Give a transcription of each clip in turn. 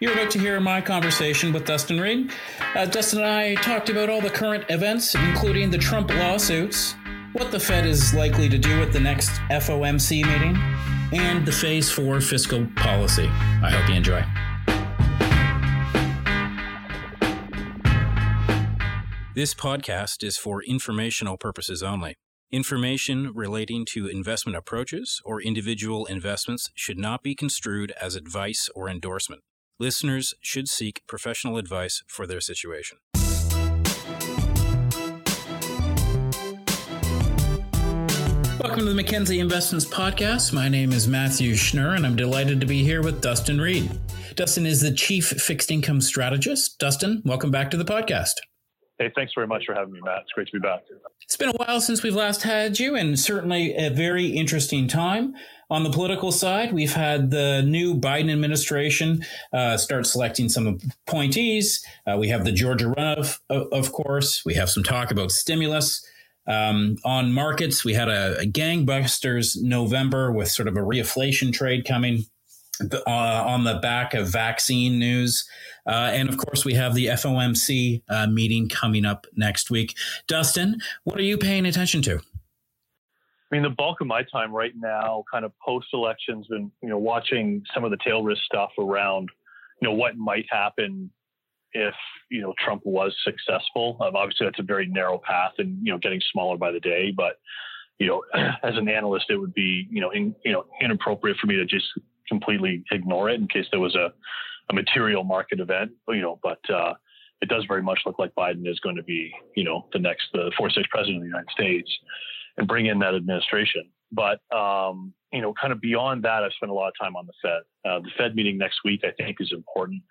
You're about to hear my conversation with Dustin Reid. Uh, Dustin and I talked about all the current events, including the Trump lawsuits, what the Fed is likely to do at the next FOMC meeting, and the Phase 4 fiscal policy. I hope you enjoy. This podcast is for informational purposes only. Information relating to investment approaches or individual investments should not be construed as advice or endorsement. Listeners should seek professional advice for their situation. Welcome to the Mackenzie Investments Podcast. My name is Matthew Schnurr, and I'm delighted to be here with Dustin Reid. Dustin is the Chief Fixed Income Strategist. Dustin, welcome back to the podcast. Hey, thanks very much for having me, Matt. It's great to be back. It's been a while since we've last had you, and certainly a very interesting time. On the political side, we've had the new Biden administration uh, start selecting some appointees. Uh, we have the Georgia runoff, of course. We have some talk about stimulus. Um, on markets, we had a, a gangbusters November with sort of a reflation trade coming uh, on the back of vaccine news. Uh, and of course, we have the FOMC uh, meeting coming up next week. Dustin, what are you paying attention to? I mean, the bulk of my time right now, kind of post elections, been you know watching some of the tail risk stuff around, you know, what might happen if you know Trump was successful. Um, obviously, that's a very narrow path, and you know, getting smaller by the day. But you know, as an analyst, it would be you know, in, you know, inappropriate for me to just completely ignore it in case there was a, a material market event. You know, but uh, it does very much look like Biden is going to be you know the next the 46th president of the United States and bring in that administration. But um, you know, kind of beyond that, I've spent a lot of time on the Fed. Uh, the Fed meeting next week, I think, is important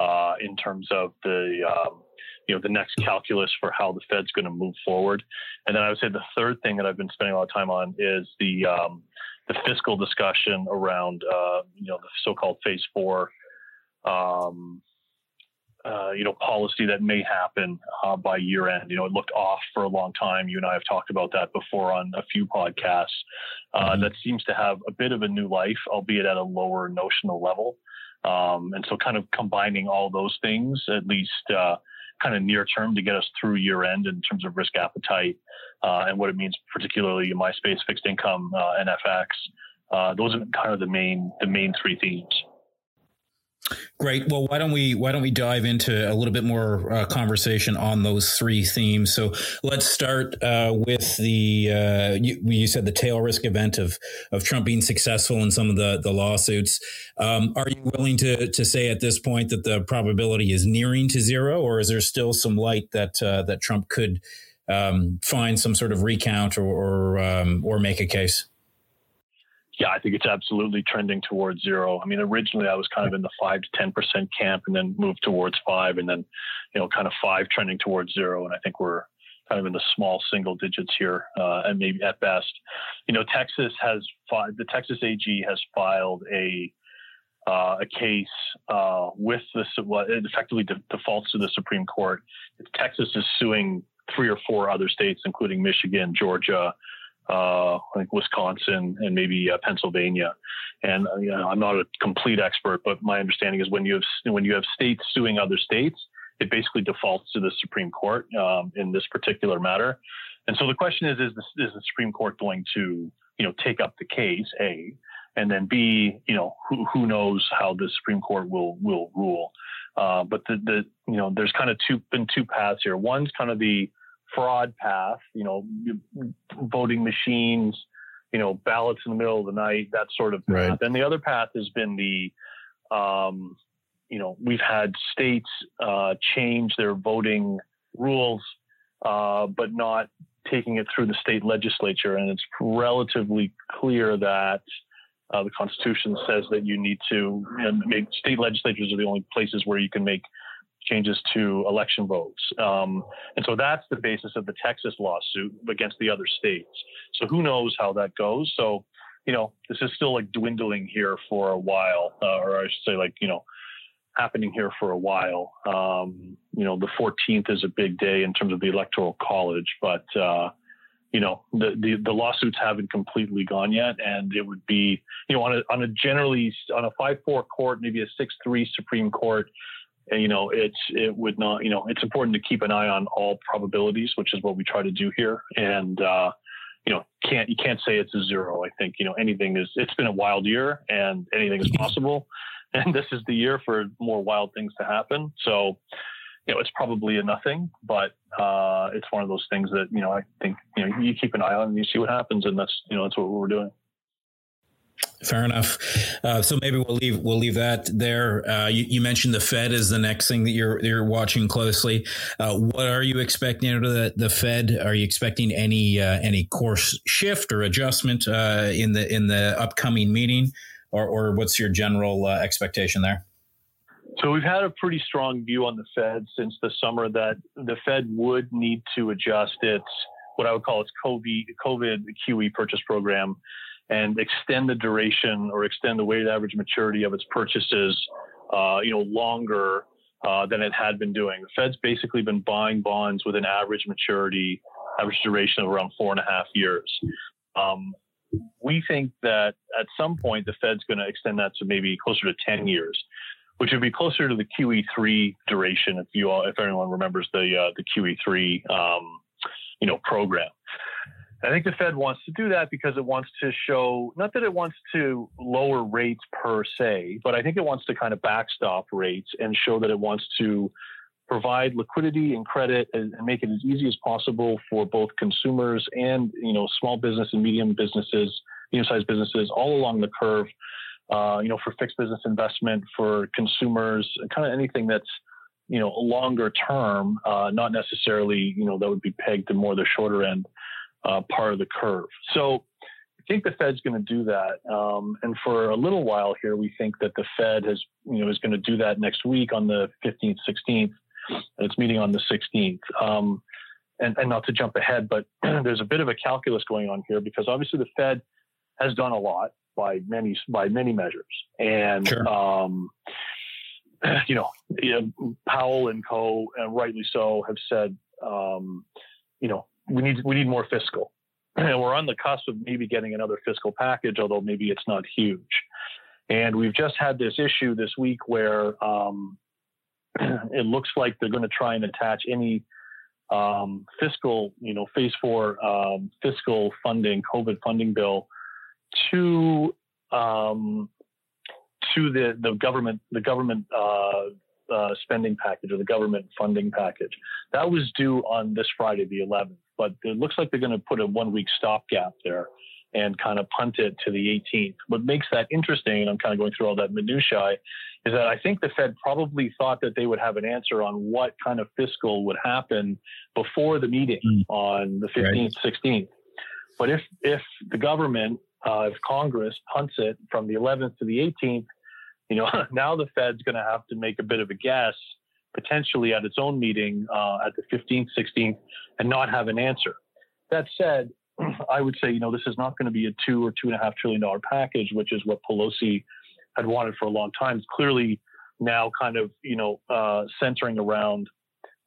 uh, in terms of the um, you know the next calculus for how the Fed's going to move forward. And then I would say the third thing that I've been spending a lot of time on is the um, the fiscal discussion around uh, you know the so-called Phase Four um, uh, you know, policy that may happen uh, by year end. You know, it looked off for a long time. You and I have talked about that before on a few podcasts. Uh, mm-hmm. That seems to have a bit of a new life, albeit at a lower notional level. Um, and so, kind of combining all those things, at least uh, kind of near term, to get us through year end in terms of risk appetite uh, and what it means, particularly in my space, fixed income and FX. those are kind of the main the main three themes. Great. Well, why don't we why don't we dive into a little bit more uh, conversation on those three themes? So let's start uh, with the uh, you, you, said the tail risk event of of Trump being successful in some of the the lawsuits. Um, are you willing to to say at this point that the probability is nearing to zero, or is there still some light that uh, that Trump could um, find some sort of recount or or, um, or make a case? Yeah, I think it's absolutely trending towards zero. I mean, originally I was kind of in the five to ten percent camp, and then moved towards five, and then you know, kind of five trending towards zero. And I think we're kind of in the small single digits here, uh, and maybe at best. You know, Texas has filed, the Texas AG has filed a uh, a case uh, with the what it effectively de- defaults to the Supreme Court. Texas is suing three or four other states, including Michigan, Georgia, uh, think Wisconsin and maybe uh, Pennsylvania. And uh, you know, I'm not a complete expert, but my understanding is when you have when you have states suing other states, it basically defaults to the Supreme Court um, in this particular matter. And so the question is: Is the, is the Supreme Court going to you know take up the case? A and then B, you know, who, who knows how the Supreme Court will will rule. Uh, but the, the you know, there's kind of two been two paths here. One's kind of the fraud path, you know, voting machines, you know, ballots in the middle of the night, that sort of path. Right. And the other path has been the, um, you know, we've had states uh, change their voting rules, uh, but not taking it through the state legislature. And it's relatively clear that uh, the Constitution says that you need to you know, make state legislatures are the only places where you can make changes to election votes. Um, and so that's the basis of the Texas lawsuit against the other states. So who knows how that goes? So, you know, this is still like dwindling here for a while, uh, or I should say, like, you know, happening here for a while. Um, you know, the 14th is a big day in terms of the electoral college, but, uh, you know, the, the, the lawsuits haven't completely gone yet. And it would be, you know, on a, on a generally, on a 5-4 court, maybe a 6-3 Supreme Court, and, you know, it's, it would not, you know, it's important to keep an eye on all probabilities, which is what we try to do here. And, uh, you know, can't, you can't say it's a zero. I think, you know, anything is, it's been a wild year and anything is possible. And this is the year for more wild things to happen. So, you know, it's probably a nothing, but uh, it's one of those things that you know I think you know you keep an eye on and you see what happens, and that's you know that's what we're doing. Fair enough. Uh, so maybe we'll leave we'll leave that there. Uh, you, you, mentioned the Fed is the next thing that you're you're watching closely. Uh, what are you expecting out of the, the Fed? Are you expecting any uh, any course shift or adjustment uh, in the in the upcoming meeting, or or what's your general uh, expectation there? So we've had a pretty strong view on the Fed since the summer that the Fed would need to adjust its what I would call its COVID, COVID QE purchase program and extend the duration or extend the weighted average maturity of its purchases, uh, you know, longer uh, than it had been doing. The Fed's basically been buying bonds with an average maturity, average duration of around four and a half years. Um, we think that at some point the Fed's going to extend that to maybe closer to 10 years which would be closer to the QE3 duration if you all, if anyone remembers the uh, the QE3 um, you know program. I think the Fed wants to do that because it wants to show not that it wants to lower rates per se, but I think it wants to kind of backstop rates and show that it wants to provide liquidity and credit and, make it as easy as possible for both consumers and you know small business and medium businesses, medium-sized businesses all along the curve uh, you know, for fixed business investment, for consumers, kind of anything that's, you know, longer term, uh, not necessarily, you know, that would be pegged to more the shorter end uh, part of the curve. So I think the Fed's going to do that. Um, and for a little while here, we think that the Fed has, you know, is going to do that next week on the 15th, 16th. It's meeting on the 16th. Um, and, and not to jump ahead, but there's a bit of a calculus going on here because obviously the Fed has done a lot by many by many measures. And sure. um, you know, Powell and Co. and rightly so have said, um, you know, we need we need more fiscal, and we're on the cusp of maybe getting another fiscal package, although maybe it's not huge. And we've just had this issue this week where um, it looks like they're going to try and attach any um, fiscal, you know, phase four um, fiscal funding, COVID funding bill to um, to the, the government the government uh, uh, spending package or the government funding package. That was due on this Friday, the 11th, but it looks like they're going to put a one week stopgap there and kind of punt it to the 18th. What makes that interesting, and I'm kind of going through all that minutiae, is that I think the Fed probably thought that they would have an answer on what kind of fiscal would happen before the meeting mm. on the 15th, right. 16th. But if if the government uh, if Congress punts it from the 11th to the 18th, you know, now the Fed's going to have to make a bit of a guess, potentially at its own meeting uh, at the 15th, 16th, and not have an answer. That said, I would say, you know, this is not going to be a two or two and a half trillion dollar package, which is what Pelosi had wanted for a long time. It's clearly now kind of, you know, uh, centering around,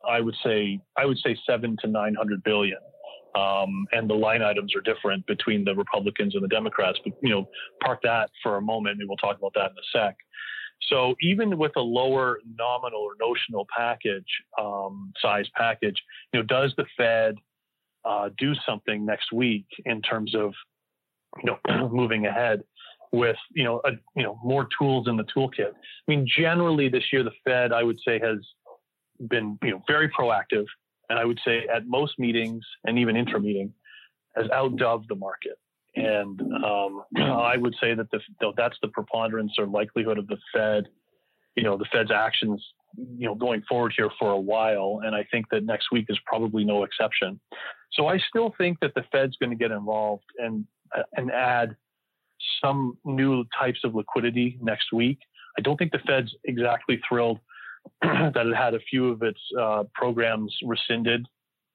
I would say, I would say seven to 900 billion. Um, and the line items are different between the Republicans and the Democrats. But you know, park that for a moment, and we'll talk about that in a sec. So even with a lower nominal or notional package um, size package, you know, does the Fed uh, do something next week in terms of you know moving ahead with you know a, you know more tools in the toolkit? I mean, generally this year the Fed, I would say, has been you know very proactive and I would say at most meetings and even intra meeting, has outdove the market. And um, I would say that the, that's the preponderance or likelihood of the Fed, you know, the Fed's actions, you know, going forward here for a while. And I think that next week is probably no exception. So I still think that the Fed's going to get involved and and add some new types of liquidity next week. I don't think the Fed's exactly thrilled that it had a few of its uh, programs rescinded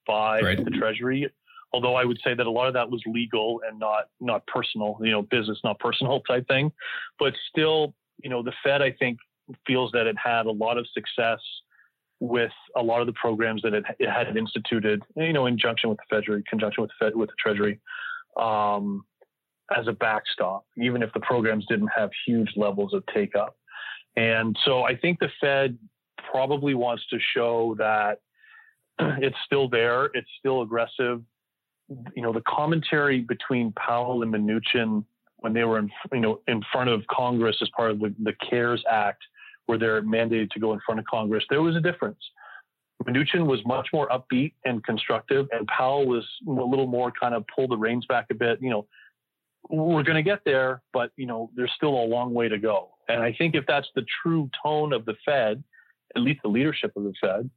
by right. the Treasury. Although I would say that a lot of that was legal and not not personal, you know, business not personal type thing. But still, you know, the Fed I think feels that it had a lot of success with a lot of the programs that it, it had instituted, you know, in conjunction with the Treasury, conjunction with the Fed, with the Treasury, um, as a backstop, even if the programs didn't have huge levels of take up. And so I think the Fed probably wants to show that it's still there, it's still aggressive. You know, the commentary between Powell and Mnuchin when they were in, you know, in front of Congress as part of the, the CARES Act where they're mandated to go in front of Congress, there was a difference. Mnuchin was much more upbeat and constructive, and Powell was a little more kind of pull the reins back a bit. You know, we're going to get there, but you know, there's still a long way to go. And I think if that's the true tone of the Fed, at least the leadership of the Fed,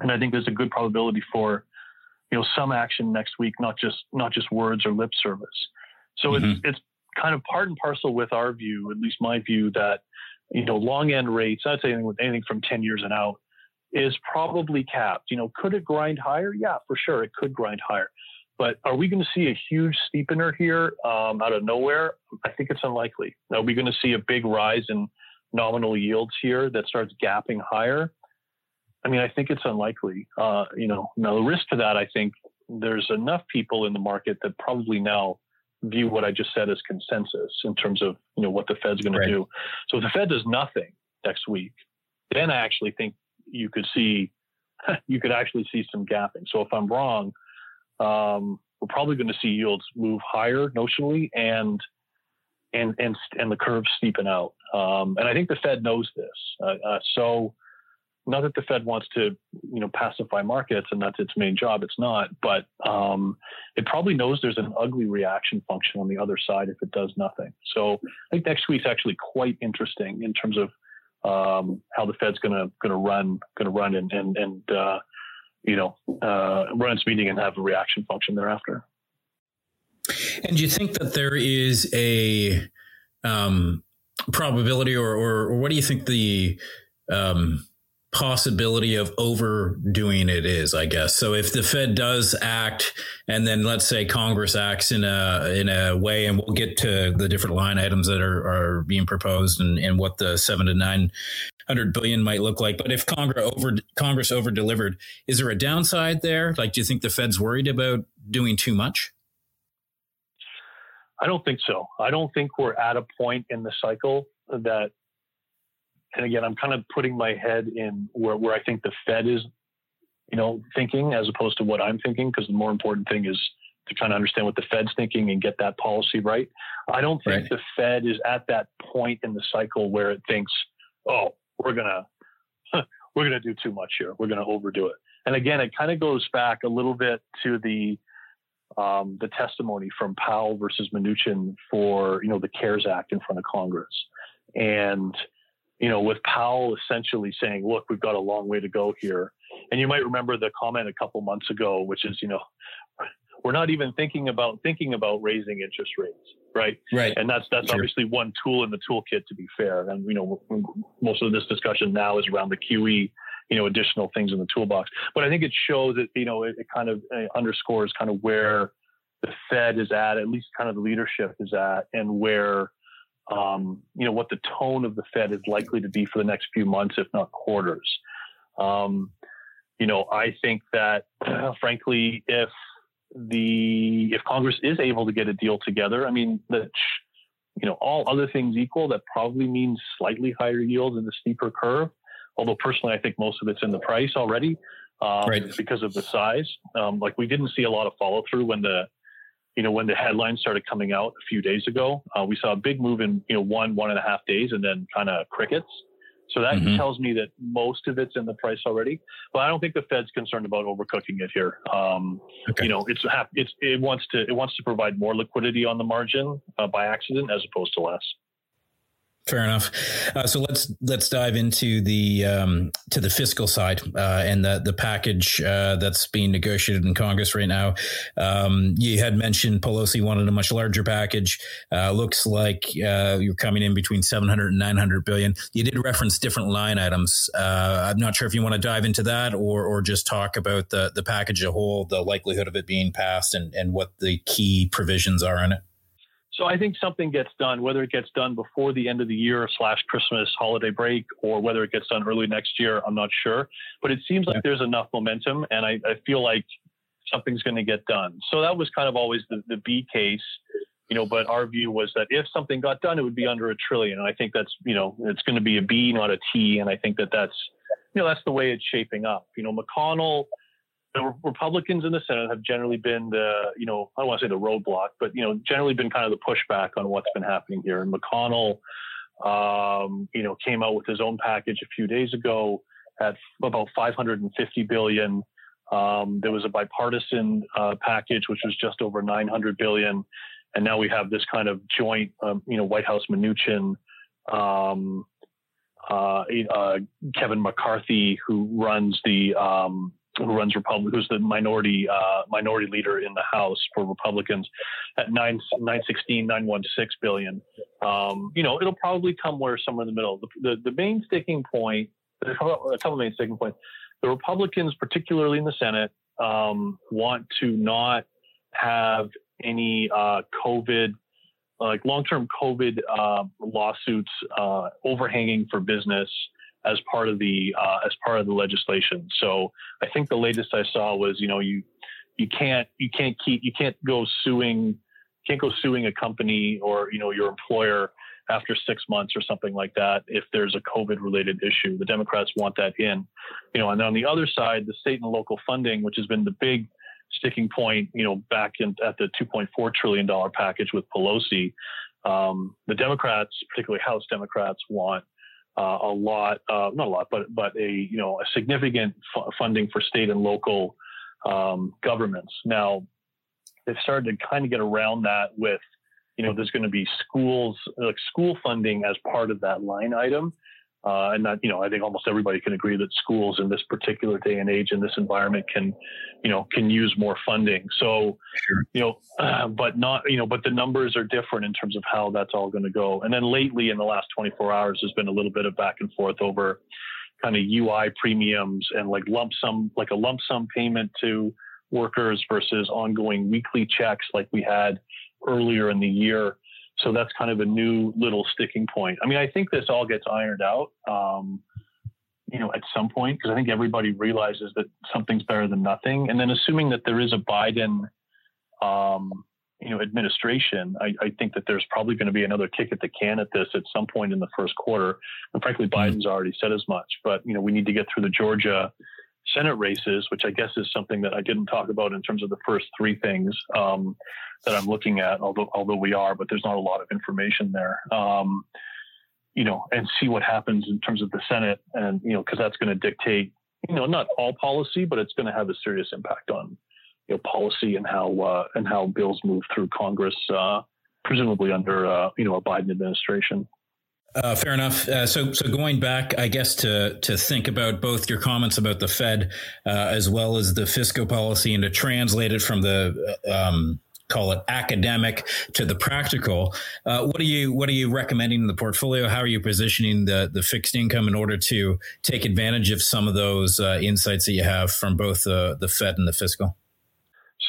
and I think there's a good probability for, you know, some action next week, not just not just words or lip service. So mm-hmm. it's it's kind of part and parcel with our view, at least my view, that you know, long end rates, I'd say anything with anything from 10 years and out is probably capped. You know, could it grind higher? Yeah, for sure. It could grind higher. But are we going to see a huge steepener here um, out of nowhere? I think it's unlikely. Are we going to see a big rise in nominal yields here that starts gapping higher? I mean, I think it's unlikely. Uh, you know, now the risk to that, I think there's enough people in the market that probably now view what I just said as consensus in terms of you know what the Fed's going right. to do. So if the Fed does nothing next week, then I actually think you could see you could actually see some gapping. So if I'm wrong, um, we're probably going to see yields move higher notionally and and and and the curve steepen out. Um, and I think the Fed knows this. Uh, uh, so not that the Fed wants to, you know, pacify markets and that's its main job. It's not, but um, it probably knows there's an ugly reaction function on the other side if it does nothing. So I think next week's actually quite interesting in terms of um, how the Fed's going to going to run going to run and and and uh, you know uh, run its meeting and have a reaction function thereafter. And do you think that there is a um, probability, or, or, or what do you think the um, possibility of overdoing it is, I guess. So if the Fed does act and then let's say Congress acts in a in a way and we'll get to the different line items that are, are being proposed and, and what the seven to nine hundred billion might look like. But if Congress over Congress over delivered, is there a downside there? Like do you think the Fed's worried about doing too much? I don't think so. I don't think we're at a point in the cycle that and again, I'm kind of putting my head in where, where I think the Fed is, you know, thinking as opposed to what I'm thinking, because the more important thing is to kind of understand what the Fed's thinking and get that policy right. I don't think right. the Fed is at that point in the cycle where it thinks, oh, we're gonna we're gonna do too much here. We're gonna overdo it. And again, it kind of goes back a little bit to the um, the testimony from Powell versus Mnuchin for you know the CARES Act in front of Congress, and you know, with Powell essentially saying, look, we've got a long way to go here. And you might remember the comment a couple months ago, which is, you know, we're not even thinking about thinking about raising interest rates, right? Right. And that's that's sure. obviously one tool in the toolkit to be fair. And you know, most of this discussion now is around the QE, you know, additional things in the toolbox. But I think it shows that you know it, it kind of uh, underscores kind of where the Fed is at, at least kind of the leadership is at, and where um, you know, what the tone of the Fed is likely to be for the next few months, if not quarters. Um, you know, I think that, uh, frankly, if the if Congress is able to get a deal together, I mean, that you know, all other things equal, that probably means slightly higher yields and a steeper curve. Although personally, I think most of it's in the price already um, right. because of the size. Um, like we didn't see a lot of follow through when the you know, when the headlines started coming out a few days ago, uh, we saw a big move in, you know, one, one and a half days and then kind of crickets. So that mm-hmm. tells me that most of it's in the price already. But I don't think the Fed's concerned about overcooking it here. Um, okay. You know, it's, it's it wants to it wants to provide more liquidity on the margin uh, by accident as opposed to less. Fair enough. Uh, so let's let's dive into the um, to the fiscal side uh, and the the package uh, that's being negotiated in Congress right now. Um, you had mentioned Pelosi wanted a much larger package. Uh, looks like uh, you're coming in between 700 and 900 billion. You did reference different line items. Uh, I'm not sure if you want to dive into that or or just talk about the the package as a whole, the likelihood of it being passed, and and what the key provisions are in it. So I think something gets done, whether it gets done before the end of the year slash Christmas holiday break, or whether it gets done early next year. I'm not sure, but it seems like there's enough momentum, and I, I feel like something's going to get done. So that was kind of always the, the B case, you know. But our view was that if something got done, it would be under a trillion, and I think that's you know it's going to be a B, not a T, and I think that that's you know that's the way it's shaping up. You know, McConnell the Republicans in the Senate have generally been the, you know, I don't want to say the roadblock, but you know, generally been kind of the pushback on what's been happening here. And McConnell, um, you know, came out with his own package a few days ago at about 550 billion. Um, there was a bipartisan uh, package which was just over 900 billion, and now we have this kind of joint, um, you know, White House Mnuchin. Um, uh, uh, Kevin McCarthy, who runs the um, who runs Republic, who's the minority uh, minority leader in the House for Republicans, at nine nine sixteen nine one six billion. Um, you know, it'll probably come where somewhere in the middle. The the, the main sticking point, a couple, of main sticking points. The Republicans, particularly in the Senate, um, want to not have any uh, COVID like long-term COVID uh, lawsuits uh, overhanging for business as part of the uh, as part of the legislation. So I think the latest I saw was you know you you can't you can't keep you can't go suing can't go suing a company or you know your employer after six months or something like that if there's a COVID related issue. The Democrats want that in, you know, and on the other side, the state and local funding, which has been the big sticking point, you know, back in, at the 2.4 trillion dollar package with Pelosi. Um, the Democrats, particularly House Democrats, want uh, a lot, uh, not a lot, but but a you know a significant f- funding for state and local um, governments. Now they've started to kind of get around that with you know there's going to be schools like school funding as part of that line item. Uh, and that, you know, I think almost everybody can agree that schools in this particular day and age in this environment can, you know, can use more funding. So, sure. you know, uh, but not, you know, but the numbers are different in terms of how that's all going to go. And then lately in the last 24 hours, there's been a little bit of back and forth over kind of UI premiums and like lump sum, like a lump sum payment to workers versus ongoing weekly checks like we had earlier in the year. So that's kind of a new little sticking point. I mean, I think this all gets ironed out, um, you know, at some point, because I think everybody realizes that something's better than nothing. And then assuming that there is a Biden, um, you know, administration, I, I, think that there's probably going to be another kick at the can at this at some point in the first quarter. And frankly, mm-hmm. Biden's already said as much. But you know, we need to get through the Georgia Senate races, which I guess is something that I didn't talk about in terms of the first three things. Um, that I'm looking at, although although we are, but there's not a lot of information there. Um, you know, and see what happens in terms of the Senate, and you know, because that's going to dictate, you know, not all policy, but it's going to have a serious impact on you know policy and how uh, and how bills move through Congress, uh, presumably under uh, you know a Biden administration. Uh, fair enough. Uh, so, so going back, I guess to to think about both your comments about the Fed uh, as well as the fiscal policy, and to translate it from the um, call it academic to the practical. Uh, what are you what are you recommending in the portfolio? How are you positioning the the fixed income in order to take advantage of some of those uh, insights that you have from both the the Fed and the fiscal?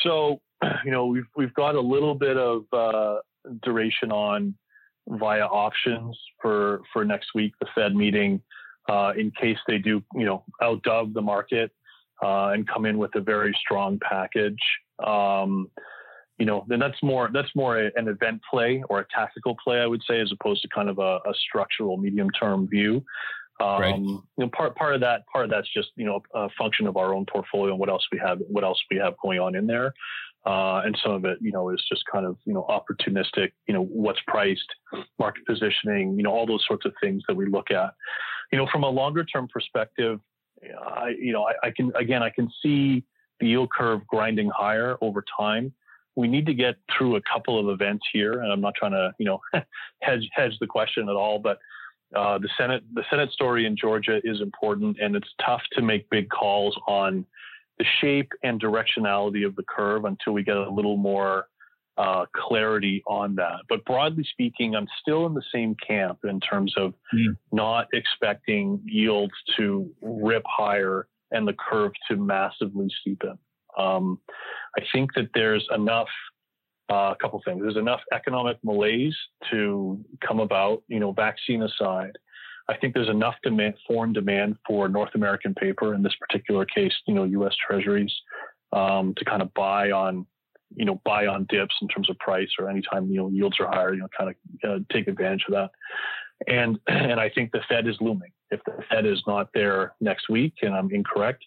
So, you know, we've we've got a little bit of uh, duration on via options for for next week, the Fed meeting, uh, in case they do, you know, outdove the market uh, and come in with a very strong package. Um, you know, then that's more that's more a, an event play or a tactical play, I would say, as opposed to kind of a, a structural medium term view. Um, right. You know, part part of that part of that's just you know a function of our own portfolio and what else we have what else we have going on in there, uh, and some of it you know is just kind of you know opportunistic, you know what's priced, market positioning, you know all those sorts of things that we look at. You know, from a longer term perspective, I you know I, I can again I can see the yield curve grinding higher over time we need to get through a couple of events here, and I'm not trying to, you know, hedge hedge the question at all, but uh, the Senate the Senate story in Georgia is important, and it's tough to make big calls on the shape and directionality of the curve until we get a little more uh, clarity on that. But broadly speaking, I'm still in the same camp in terms of mm. not expecting yields to rip higher and the curve to massively steepen. Um, I think that there's enough uh, a couple things. There's enough economic malaise to come about, you know, vaccine aside. I think there's enough demand, foreign demand for North American paper in this particular case, you know, U.S. Treasuries, um, to kind of buy on, you know, buy on dips in terms of price or anytime you know yields are higher, you know, kind of uh, take advantage of that. And and I think the Fed is looming. If the Fed is not there next week, and I'm incorrect,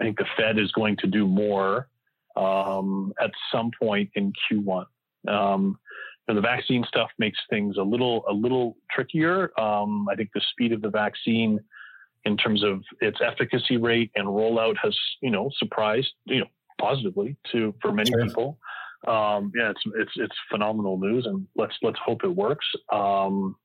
I think the Fed is going to do more um, at some point in Q1. Um, the vaccine stuff makes things a little a little trickier. Um, I think the speed of the vaccine, in terms of its efficacy rate and rollout, has you know surprised you know positively to for many sure. people. Um, yeah, it's it's it's phenomenal news, and let's let's hope it works. Um,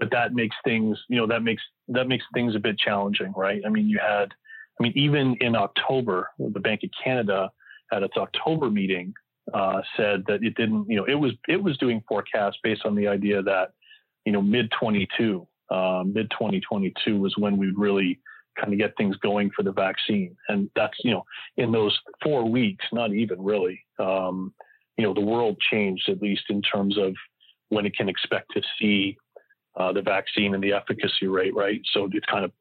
but that makes things you know that makes that makes things a bit challenging, right? I mean, you had I mean, even in October, the Bank of Canada at its October meeting uh, said that it didn't, you know, it was it was doing forecasts based on the idea that, you know, mid 22, uh, mid 2022 was when we'd really kind of get things going for the vaccine, and that's you know, in those four weeks, not even really, um, you know, the world changed at least in terms of when it can expect to see uh, the vaccine and the efficacy rate, right? So it's kind of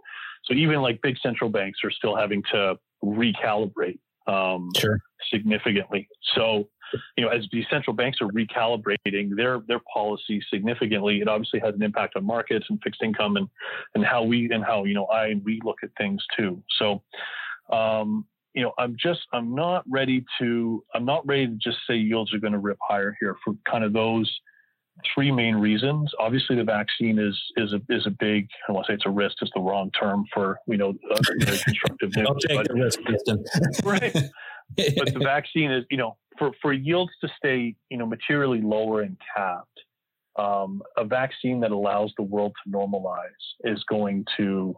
so even like big central banks are still having to recalibrate um, sure. significantly. So, you know, as the central banks are recalibrating their their policy significantly, it obviously has an impact on markets and fixed income and and how we and how you know I and we look at things too. So, um, you know, I'm just I'm not ready to I'm not ready to just say yields are going to rip higher here for kind of those three main reasons. Obviously, the vaccine is is a is a big. I want to say it's a risk. It's the wrong term for you know uh, constructive news. I'll take but, the risk, right. but the vaccine is you know for for yields to stay you know materially lower and capped. Um, a vaccine that allows the world to normalize is going to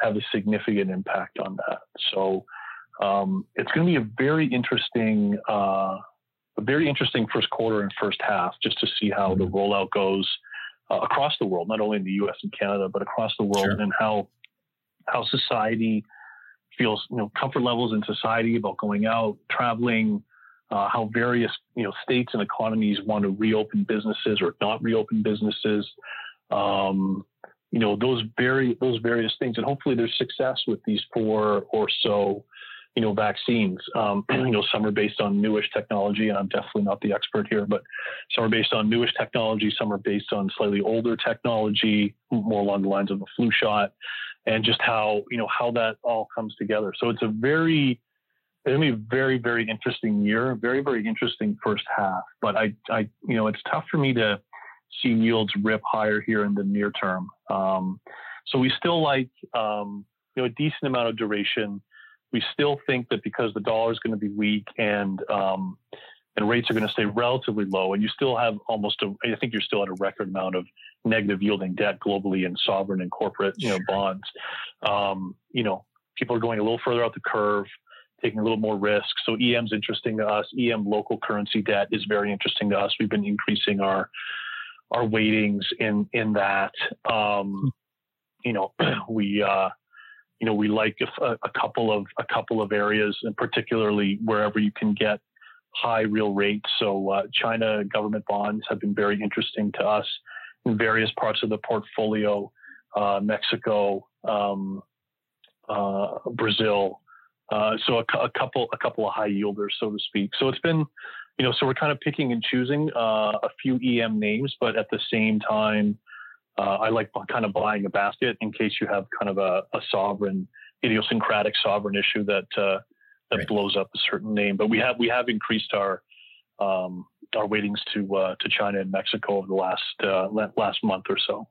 have a significant impact on that. So um, it's going to be a very interesting uh, a very interesting first quarter and first half just to see how the mm-hmm. rollout goes uh, across the world, not only in the U.S. and Canada, but across the world, sure. and how how society feels, you know, comfort levels in society about going out, traveling, uh, how various you know states and economies want to reopen businesses or not reopen businesses. Um, you know those very those various things, and hopefully there's success with these four or so you know, vaccines. Um, you know, some are based on newish technology, and I'm definitely not the expert here, but some are based on newish technology, some are based on slightly older technology, more along the lines of a flu shot, and just how you know how that all comes together. So it's a very it's gonna be a very very interesting year, very very interesting first half. But I I you know it's tough for me to see yields rip higher here in the near term. Um, so we still like um, you know a decent amount of duration we still think that because the dollar is going to be weak and um, and rates are going to stay relatively low, and you still have almost a, I think you're still at a record amount of negative yielding debt globally in sovereign and corporate, you know, bonds. Um, you know, people are going a little further out the curve, taking a little more risk. So EM's interesting to us. EM local currency debt is very interesting to us. We've been increasing our our weightings in in that. Um, you know, we uh, you know, we like a, a, couple of a couple of areas, and particularly wherever you can get high real rates. So uh, China government bonds have been very interesting to us in various parts of the portfolio. Uh, Mexico, um, uh, Brazil. Uh, so a, a, couple a couple of high yielders, so to speak. So it's been, you know, so we're kind of picking and choosing uh, a few EM names, but at the same time uh, I like kind of buying a basket in case you have kind of a, a sovereign, idiosyncratic sovereign issue that uh, that right. blows up a certain name. But we have we have increased our um, our weightings to uh, to China and Mexico over the last uh, last month or so.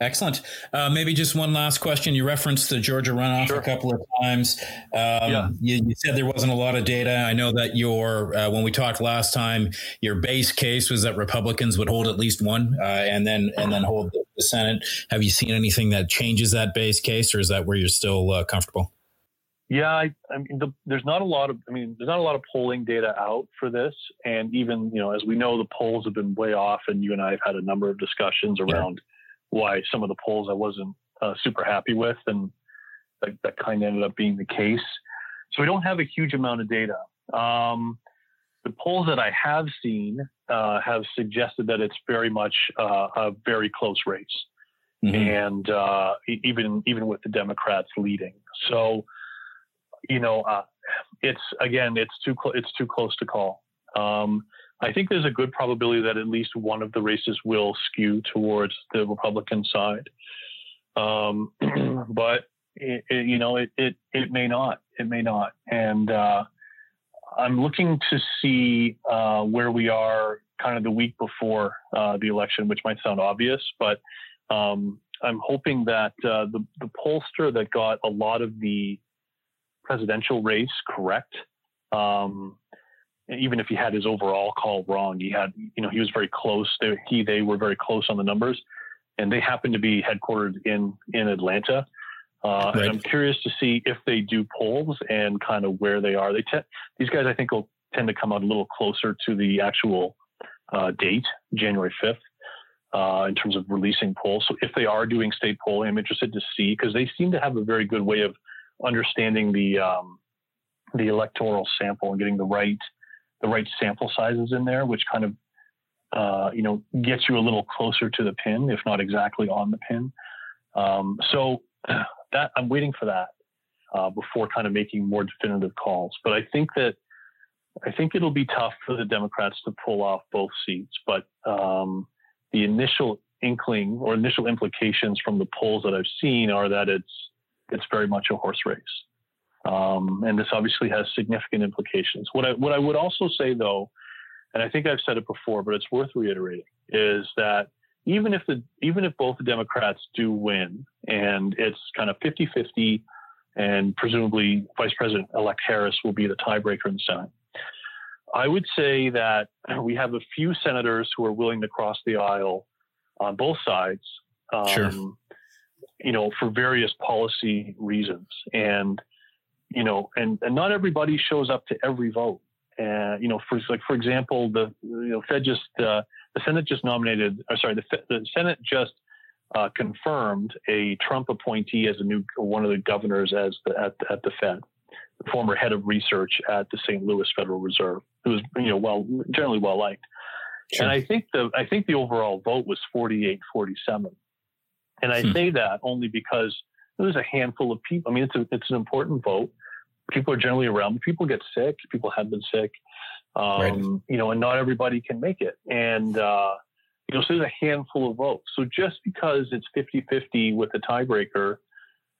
Excellent. Uh, maybe just one last question. You referenced the Georgia runoff sure. a couple of times. Um, yeah. You, you, said there wasn't a lot of data. I know that your uh, when we talked last time, your base case was that Republicans would hold at least one, uh, and then and then hold the, the, Senate. Have you seen anything that changes that base case, or is that where you're still uh, comfortable? Yeah, I, I mean, the, there's not a lot of, I mean, there's not a lot of polling data out for this, and even you know, as we know, the polls have been way off, and you and I have had a number of discussions around. Yeah why some of the polls I wasn't uh, super happy with, and that, that kind of ended up being the case. So we don't have a huge amount of data. Um, the polls that I have seen uh, have suggested that it's very much uh, a very close race, mm-hmm. and uh, even even with the Democrats leading. So, you know, uh, it's again, it's too cl- it's too close to call. Um, I think there's a good probability that at least one of the races will skew towards the Republican side, um, but it, it, you know, it, it it may not. It may not, and uh, I'm looking to see uh, where we are kind of the week before uh, the election, which might sound obvious, but um, I'm hoping that uh, the, the pollster that got a lot of the presidential race correct, um, even if he had his overall call wrong, he had, you know, he was very close. They, he, they were very close on the numbers, and they happen to be headquartered in in Atlanta. Uh, right. And I'm curious to see if they do polls and kind of where they are. They te- these guys, I think, will tend to come out a little closer to the actual uh, date, January 5th, uh, in terms of releasing polls. So if they are doing state polling, I'm interested to see because they seem to have a very good way of understanding the um, the electoral sample and getting the right the right sample sizes in there, which kind of uh, you know gets you a little closer to the pin, if not exactly on the pin. Um, so that I'm waiting for that uh, before kind of making more definitive calls. But I think that I think it'll be tough for the Democrats to pull off both seats. But um, the initial inkling or initial implications from the polls that I've seen are that it's it's very much a horse race. Um, and this obviously has significant implications. What I what I would also say though, and I think I've said it before, but it's worth reiterating, is that even if the even if both the Democrats do win and it's kind of 50-50 and presumably Vice President elect Harris will be the tiebreaker in the Senate. I would say that we have a few senators who are willing to cross the aisle on both sides. Um, sure. You know, for various policy reasons. And, you know, and, and not everybody shows up to every vote. And, you know, for like, for example, the, you know, Fed just, uh, the Senate just nominated, or sorry, the, the Senate just uh, confirmed a Trump appointee as a new one of the governors as the, at, at the Fed, the former head of research at the St. Louis Federal Reserve, who was you know well generally well liked. Sure. And I think the I think the overall vote was 48-47. And I hmm. say that only because there's a handful of people. I mean, it's a, it's an important vote. People are generally around. People get sick. People have been sick. Um, right. You know, and not everybody can make it. And, uh, you know, so there's a handful of votes. So just because it's 50 50 with a tiebreaker,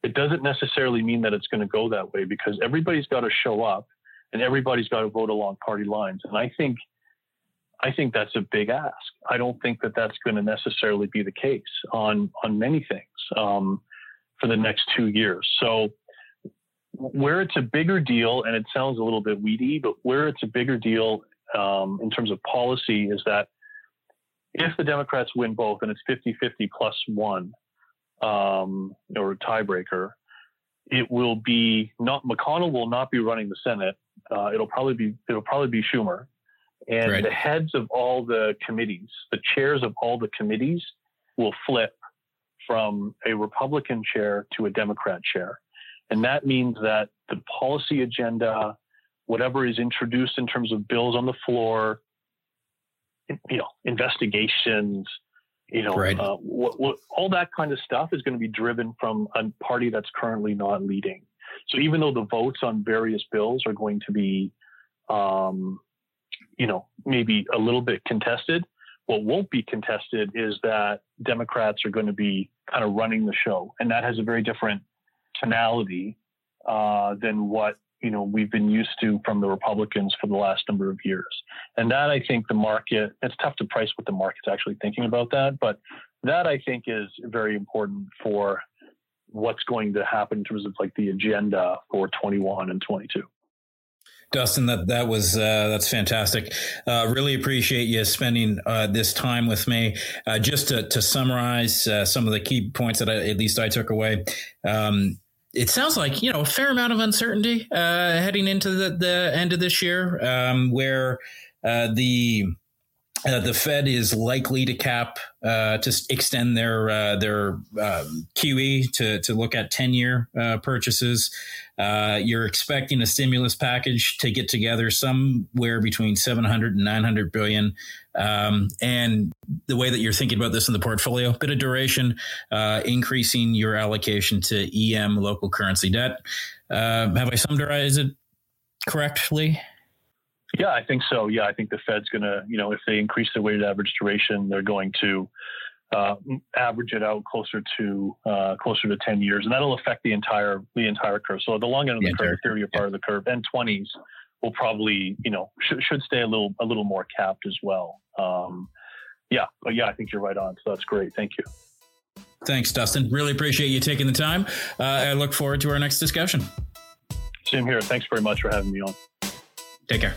it doesn't necessarily mean that it's going to go that way because everybody's got to show up and everybody's got to vote along party lines. And I think, I think that's a big ask. I don't think that that's going to necessarily be the case on on many things um, for the next two years. So where it's a bigger deal, and it sounds a little bit weedy, but where it's a bigger deal um, in terms of policy is that if the Democrats win both and it's 50 50 plus one um, or a tiebreaker, it will be not McConnell will not be running the Senate. Uh, it'll probably be it'll probably be Schumer, and right. the heads of all the committees, the chairs of all the committees, will flip from a Republican chair to a Democrat chair. And that means that the policy agenda, whatever is introduced in terms of bills on the floor, you know, investigations, you know, right. uh, what, what, all that kind of stuff is going to be driven from a party that's currently not leading. So even though the votes on various bills are going to be, um, you know, maybe a little bit contested, what won't be contested is that Democrats are going to be kind of running the show, and that has a very different tonality uh, than what you know we've been used to from the Republicans for the last number of years. And that I think the market it's tough to price what the market's actually thinking about that, but that I think is very important for what's going to happen in terms of like the agenda for 21 and 22. Dustin, that that was uh, that's fantastic. Uh, really appreciate you spending uh, this time with me. Uh, just to, to summarize uh, some of the key points that I, at least I took away. Um, it sounds like you know a fair amount of uncertainty uh, heading into the, the end of this year, um, where the uh, the Fed is likely to cap uh, to extend their uh, their um, QE to to look at ten year uh, purchases. Uh, you're expecting a stimulus package to get together somewhere between 700 and 900 billion. Um, and the way that you're thinking about this in the portfolio, bit of duration, uh, increasing your allocation to EM local currency debt. have I summarized it correctly? Yeah, I think so. Yeah, I think the Fed's going to, you know, if they increase the weighted average duration, they're going to uh, average it out closer to uh, closer to 10 years, and that'll affect the entire the entire curve. So the long end of the, the curve, the 30 part of the curve, and 20s will probably, you know, should, should stay a little a little more capped as well. Um, yeah, but yeah, I think you're right on. So that's great. Thank you. Thanks, Dustin. Really appreciate you taking the time. Uh, I look forward to our next discussion. Same here. Thanks very much for having me on. Take care.